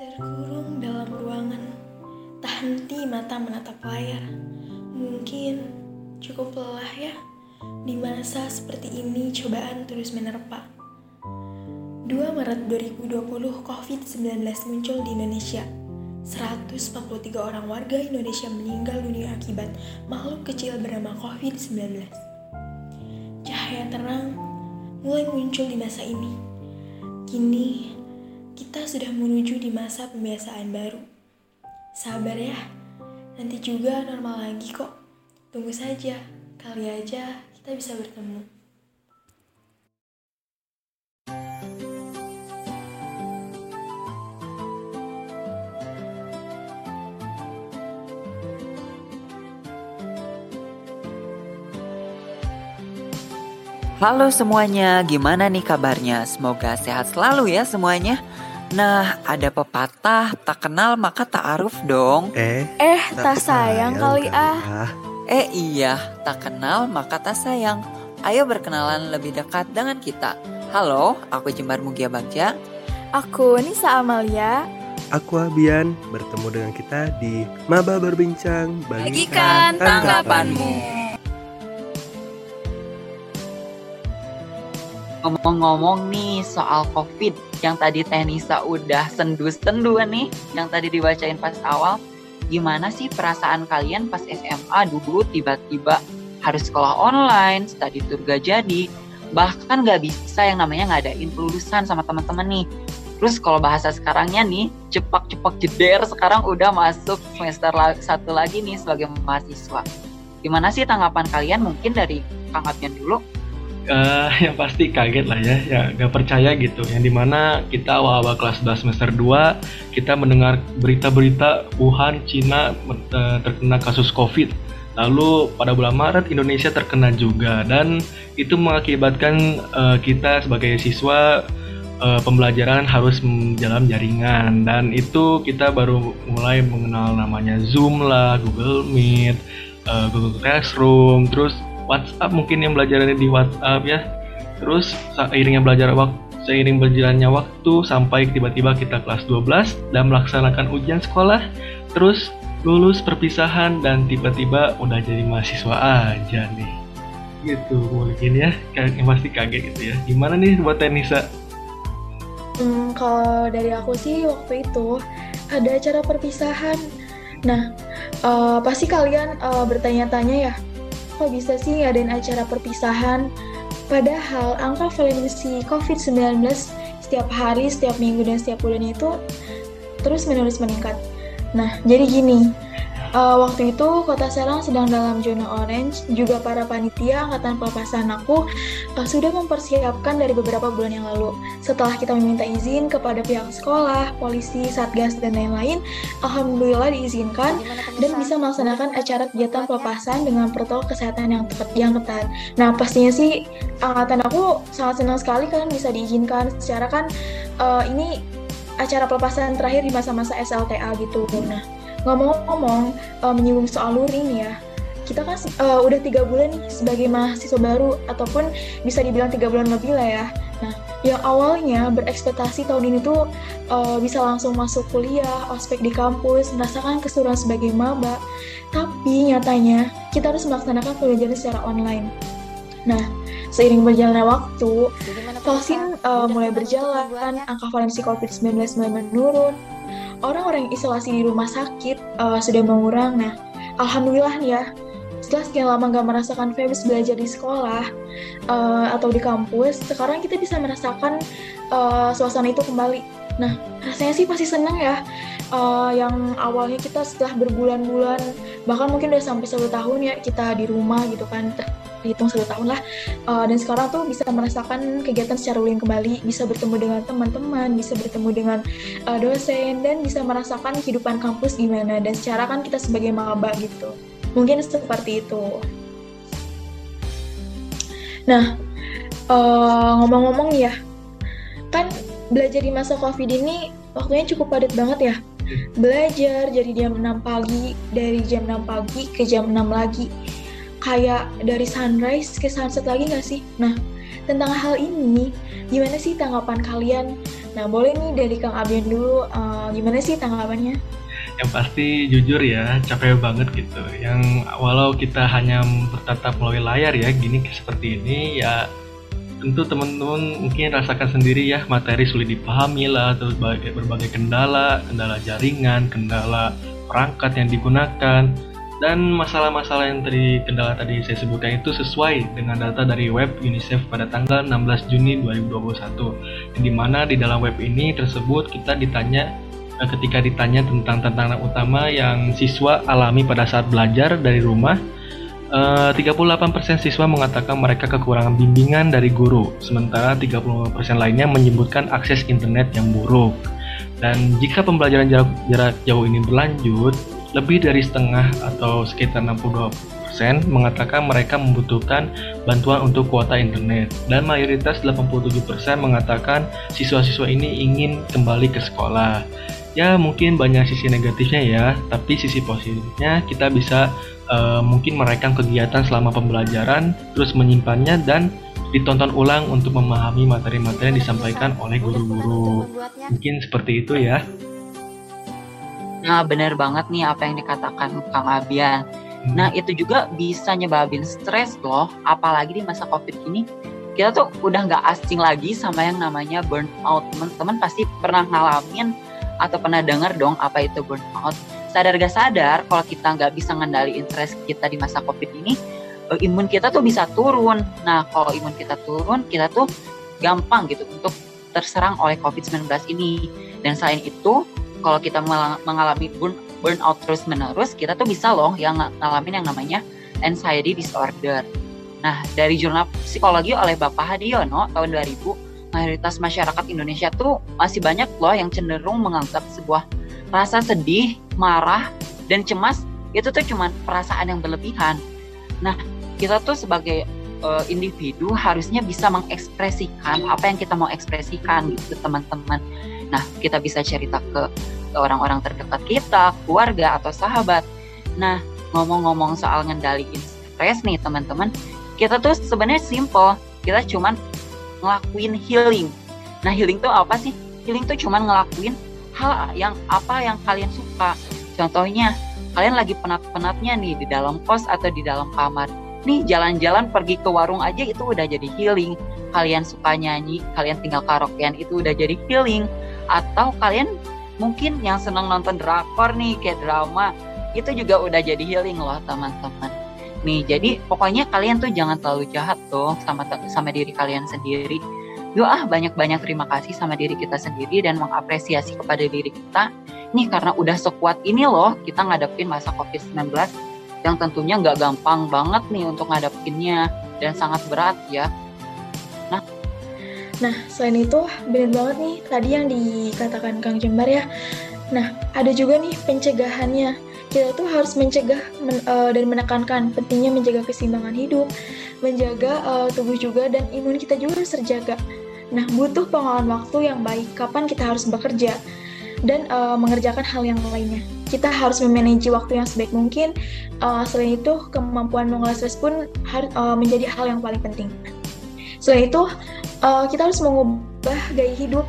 Terkurung dalam ruangan, tak henti mata menatap layar. Mungkin cukup lelah ya, di masa seperti ini cobaan terus menerpa. 2 Maret 2020 COVID-19 muncul di Indonesia. 143 orang warga Indonesia meninggal dunia akibat makhluk kecil bernama COVID-19. Cahaya terang mulai muncul di masa ini. Kini, kita sudah menuju di masa pembiasaan baru. Sabar ya, nanti juga normal lagi kok. Tunggu saja, kali aja kita bisa bertemu. Halo semuanya, gimana nih kabarnya? Semoga sehat selalu ya semuanya. Nah, ada pepatah tak kenal maka tak aruf dong. Eh, Eh, tak sayang kali ah. Eh iya, tak kenal maka tak sayang. Ayo berkenalan lebih dekat dengan kita. Halo, aku Jembar Mugia Bagja. Aku Nisa Amalia. Aku Abian bertemu dengan kita di Maba Berbincang Bagikan tanggapanmu. Ngomong-ngomong nih soal COVID yang tadi Tenisa udah sendu-sendu nih, yang tadi dibacain pas awal. Gimana sih perasaan kalian pas SMA dulu tiba-tiba harus sekolah online, study tour gak jadi, bahkan gak bisa yang namanya ngadain kelulusan sama teman-teman nih. Terus kalau bahasa sekarangnya nih, cepak-cepak jeder sekarang udah masuk semester satu lagi nih sebagai mahasiswa. Gimana sih tanggapan kalian? Mungkin dari Kang dulu. Uh, yang pasti kaget lah ya, ya gak percaya gitu. Yang di mana kita awal-awal kelas 11 semester 2 kita mendengar berita-berita Wuhan, Cina uh, terkena kasus COVID. Lalu pada bulan Maret Indonesia terkena juga dan itu mengakibatkan uh, kita sebagai siswa uh, pembelajaran harus dalam jaringan dan itu kita baru mulai mengenal namanya Zoom lah, Google Meet, Google Classroom, terus WhatsApp mungkin yang belajarannya di WhatsApp ya. Terus seiringnya belajar waktu seiring berjalannya waktu sampai tiba-tiba kita kelas 12 dan melaksanakan ujian sekolah, terus lulus perpisahan dan tiba-tiba udah jadi mahasiswa aja nih. Gitu mungkin ya, yang pasti kaget gitu ya. Gimana nih buat Tenisa? Hmm, kalau dari aku sih waktu itu ada acara perpisahan. Nah, uh, pasti kalian uh, bertanya-tanya ya, kok bisa sih ngadain acara perpisahan? Padahal angka valensi COVID-19 setiap hari, setiap minggu, dan setiap bulannya itu terus-menerus meningkat. Nah, jadi gini, uh, waktu itu Kota Serang sedang dalam zona orange, juga para panitia angkatan pelepasan aku uh, sudah mempersiapkan dari beberapa bulan yang lalu. Setelah kita meminta izin kepada pihak sekolah, polisi, satgas, dan lain-lain, alhamdulillah diizinkan dan bisa melaksanakan acara kegiatan pelepasan dengan protokol kesehatan yang tepat yang ketat. Nah, pastinya sih angkatan aku sangat senang sekali kalian bisa diizinkan secara kan uh, ini acara pelepasan terakhir di masa-masa SLTA gitu. Nah, ngomong-ngomong uh, menyinggung soal luring ya kita kan uh, udah tiga bulan nih sebagai mahasiswa baru ataupun bisa dibilang tiga bulan lebih lah ya. Nah yang awalnya berekspektasi tahun ini tuh uh, bisa langsung masuk kuliah ospek di kampus merasakan keseruan sebagai maba. Tapi nyatanya kita harus melaksanakan pembelajaran secara online. Nah seiring berjalannya waktu vaksin uh, mulai berjalan angka valensi COVID-19 mulai menurun orang-orang yang isolasi di rumah sakit uh, sudah mengurang. Nah, alhamdulillah nih ya, setelah sekian lama nggak merasakan vibes belajar di sekolah uh, atau di kampus, sekarang kita bisa merasakan uh, suasana itu kembali. Nah, rasanya sih pasti seneng ya. Uh, yang awalnya kita setelah berbulan-bulan, bahkan mungkin udah sampai satu tahun ya kita di rumah gitu kan, dihitung satu tahun lah. Uh, dan sekarang tuh bisa merasakan kegiatan secara ulang kembali. Bisa bertemu dengan teman-teman bisa bertemu dengan uh, dosen dan bisa merasakan kehidupan kampus gimana. Dan secara kan kita sebagai maba gitu. Mungkin seperti itu. Nah ngomong-ngomong uh, ya kan belajar di masa covid ini waktunya cukup padat banget ya. Belajar jadi jam 6 pagi dari jam 6 pagi ke jam 6 lagi kayak dari sunrise ke sunset lagi nggak sih? Nah, tentang hal ini, gimana sih tanggapan kalian? Nah, boleh nih dari Kang Abian dulu, uh, gimana sih tanggapannya? Yang pasti jujur ya, capek banget gitu. Yang walau kita hanya bertatap melalui layar ya, gini seperti ini ya tentu teman-teman mungkin rasakan sendiri ya materi sulit dipahami lah terus berbagai kendala kendala jaringan kendala perangkat yang digunakan dan masalah-masalah yang tadi kendala tadi saya sebutkan itu sesuai dengan data dari web UNICEF pada tanggal 16 Juni 2021 yang di mana di dalam web ini tersebut kita ditanya eh, ketika ditanya tentang tantangan utama yang siswa alami pada saat belajar dari rumah Uh, eh, 38% siswa mengatakan mereka kekurangan bimbingan dari guru, sementara 35% lainnya menyebutkan akses internet yang buruk. Dan jika pembelajaran jarak, jarak jauh ini berlanjut, lebih dari setengah atau sekitar 62% mengatakan mereka membutuhkan bantuan untuk kuota internet dan mayoritas 87% mengatakan siswa-siswa ini ingin kembali ke sekolah. Ya mungkin banyak sisi negatifnya ya, tapi sisi positifnya kita bisa uh, mungkin merekam kegiatan selama pembelajaran, terus menyimpannya dan ditonton ulang untuk memahami materi-materi yang disampaikan oleh guru-guru. Mungkin seperti itu ya. Nah, benar banget nih apa yang dikatakan Kang Abian. Hmm. Nah, itu juga bisa nyebabin stres loh, apalagi di masa Covid ini. Kita tuh udah nggak asing lagi sama yang namanya burnout. Teman-teman pasti pernah ngalamin atau pernah dengar dong apa itu burnout sadar gak sadar kalau kita nggak bisa ngendaliin stres kita di masa covid ini eh, imun kita tuh bisa turun nah kalau imun kita turun kita tuh gampang gitu untuk terserang oleh covid-19 ini dan selain itu kalau kita mengalami burn burnout terus menerus kita tuh bisa loh yang ngalamin yang namanya anxiety disorder nah dari jurnal psikologi oleh Bapak Hadiono tahun 2000 mayoritas masyarakat Indonesia tuh masih banyak loh yang cenderung menganggap sebuah rasa sedih, marah, dan cemas itu tuh cuma perasaan yang berlebihan. Nah, kita tuh sebagai uh, individu harusnya bisa mengekspresikan apa yang kita mau ekspresikan gitu teman-teman. Nah, kita bisa cerita ke orang-orang terdekat kita, keluarga atau sahabat. Nah, ngomong-ngomong soal ngendaliin stres nih teman-teman, kita tuh sebenarnya simple. Kita cuman ngelakuin healing. Nah, healing tuh apa sih? Healing tuh cuman ngelakuin hal yang apa yang kalian suka. Contohnya, kalian lagi penat-penatnya nih di dalam kos atau di dalam kamar. Nih jalan-jalan pergi ke warung aja itu udah jadi healing. Kalian suka nyanyi, kalian tinggal karaokean itu udah jadi healing. Atau kalian mungkin yang senang nonton drakor nih kayak drama, itu juga udah jadi healing loh teman-teman. Nih, jadi pokoknya kalian tuh jangan terlalu jahat tuh sama sama diri kalian sendiri yuk ah banyak-banyak terima kasih sama diri kita sendiri dan mengapresiasi kepada diri kita nih karena udah sekuat ini loh kita ngadepin masa COVID-19 yang tentunya nggak gampang banget nih untuk ngadepinnya dan sangat berat ya. Nah, selain itu benar banget nih tadi yang dikatakan Kang Jembar ya. Nah, ada juga nih pencegahannya. Kita tuh harus mencegah men, uh, dan menekankan pentingnya menjaga keseimbangan hidup, menjaga uh, tubuh juga dan imun kita juga harus terjaga. Nah, butuh pengolahan waktu yang baik kapan kita harus bekerja dan uh, mengerjakan hal yang lainnya. Kita harus memanage waktu yang sebaik mungkin. Uh, selain itu, kemampuan mengolah stres pun harus uh, menjadi hal yang paling penting. Selain itu, uh, kita harus mengubah gaya hidup,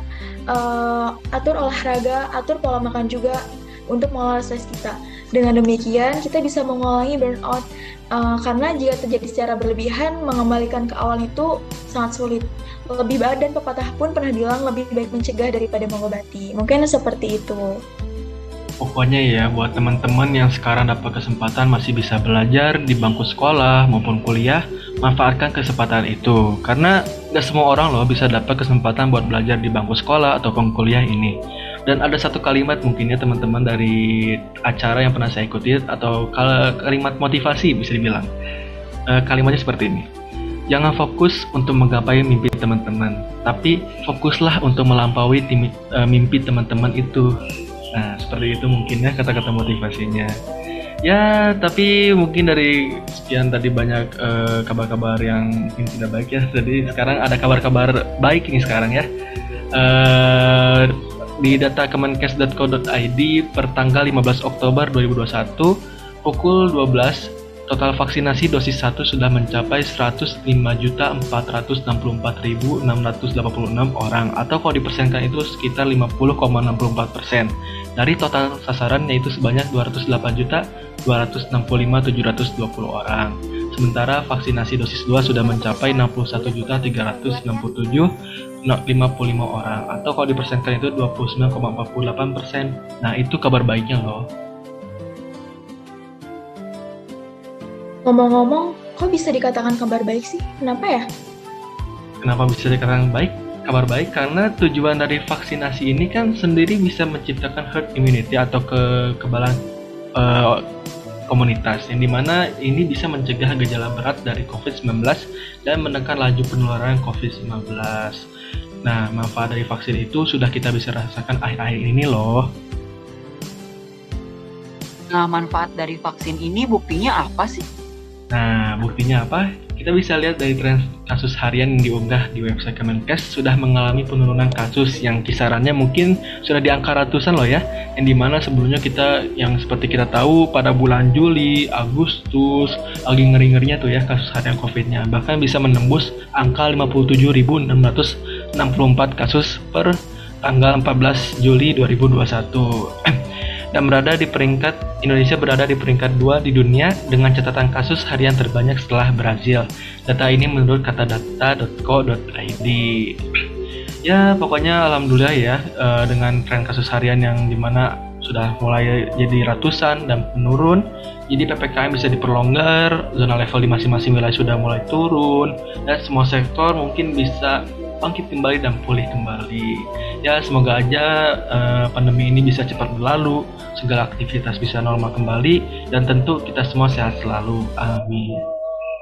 uh, atur olahraga, atur pola makan juga untuk mengolah stres kita. Dengan demikian, kita bisa mengulangi burnout uh, karena jika terjadi secara berlebihan, mengembalikan ke awal itu sangat sulit lebih baik dan pepatah pun pernah bilang lebih baik mencegah daripada mengobati. Mungkin seperti itu. Pokoknya ya buat teman-teman yang sekarang dapat kesempatan masih bisa belajar di bangku sekolah maupun kuliah, manfaatkan kesempatan itu. Karena gak semua orang loh bisa dapat kesempatan buat belajar di bangku sekolah ataupun kuliah ini. Dan ada satu kalimat mungkin ya teman-teman dari acara yang pernah saya ikuti atau kalimat motivasi bisa dibilang. E, kalimatnya seperti ini Jangan fokus untuk menggapai mimpi teman-teman, tapi fokuslah untuk melampaui uh, mimpi teman-teman itu. Seperti itu mungkin ya kata-kata motivasinya. Ya, tapi mungkin dari sekian tadi banyak kabar kabar-kabar yang mungkin tidak baik ya. Jadi sekarang ada kabar-kabar baik ini sekarang ya. Uh, di data kemenkes.co.id per tanggal 15 Oktober 2021 pukul 12 Total vaksinasi dosis 1 sudah mencapai 105.464.686 orang atau kalau dipersenkan itu sekitar 50,64 persen. Dari total sasaran yaitu sebanyak 208.265.720 orang. Sementara vaksinasi dosis 2 sudah mencapai 61.367.55 orang atau kalau dipersenkan itu 29,48 persen. Nah itu kabar baiknya loh. Ngomong-ngomong, kok bisa dikatakan kabar baik sih? Kenapa ya? Kenapa bisa dikatakan baik? Kabar baik karena tujuan dari vaksinasi ini kan sendiri bisa menciptakan herd immunity atau kekebalan uh, komunitas yang di mana ini bisa mencegah gejala berat dari COVID-19 dan menekan laju penularan COVID-19. Nah, manfaat dari vaksin itu sudah kita bisa rasakan akhir-akhir ini loh. Nah, manfaat dari vaksin ini buktinya apa sih? Nah, buktinya apa? Kita bisa lihat dari tren kasus harian yang diunggah di website Kemenkes sudah mengalami penurunan kasus yang kisarannya mungkin sudah di angka ratusan loh ya. Yang di mana sebelumnya kita yang seperti kita tahu pada bulan Juli, Agustus lagi ngeri-ngerinya tuh ya kasus harian COVID-nya. Bahkan bisa menembus angka 57.664 kasus per tanggal 14 Juli 2021. dan berada di peringkat Indonesia berada di peringkat 2 di dunia dengan catatan kasus harian terbanyak setelah Brazil. Data ini menurut katadata.co.id. Ya, pokoknya alhamdulillah ya eh, dengan tren kasus harian yang di mana sudah mulai jadi ratusan dan menurun. Jadi PPKM bisa diperlonggar, zona level di masing-masing wilayah sudah mulai turun, dan semua sektor mungkin bisa bangkit kembali dan pulih kembali. Ya semoga aja uh, pandemi ini bisa cepat berlalu, segala aktivitas bisa normal kembali, dan tentu kita semua sehat selalu. Amin.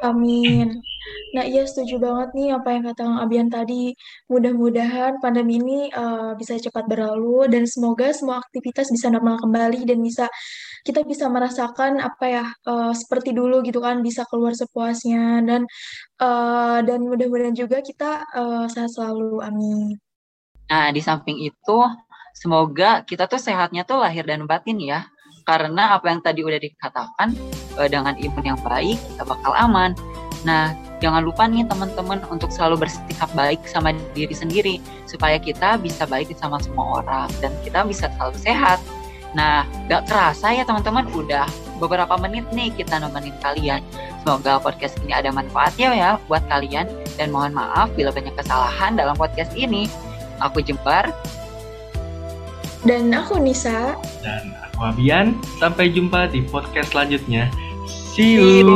Amin. Nah, iya setuju banget nih apa yang kata Kang Abian tadi. Mudah-mudahan pandemi ini uh, bisa cepat berlalu dan semoga semua aktivitas bisa normal kembali dan bisa kita bisa merasakan apa ya uh, seperti dulu gitu kan bisa keluar sepuasnya dan uh, dan mudah-mudahan juga kita uh, sehat selalu. Amin. Nah di samping itu semoga kita tuh sehatnya tuh lahir dan batin ya. Karena apa yang tadi udah dikatakan dengan imun yang baik kita bakal aman. Nah jangan lupa nih teman-teman untuk selalu bersikap baik sama diri sendiri supaya kita bisa baik sama semua orang dan kita bisa selalu sehat Nah, gak kerasa ya teman-teman, udah beberapa menit nih kita nemenin kalian. Semoga podcast ini ada manfaatnya ya buat kalian. Dan mohon maaf bila banyak kesalahan dalam podcast ini. Aku Jembar. Dan aku Nisa. Dan aku Abian. Sampai jumpa di podcast selanjutnya. See you.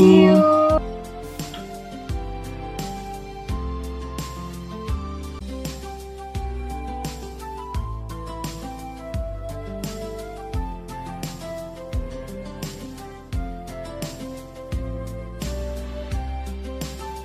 See you.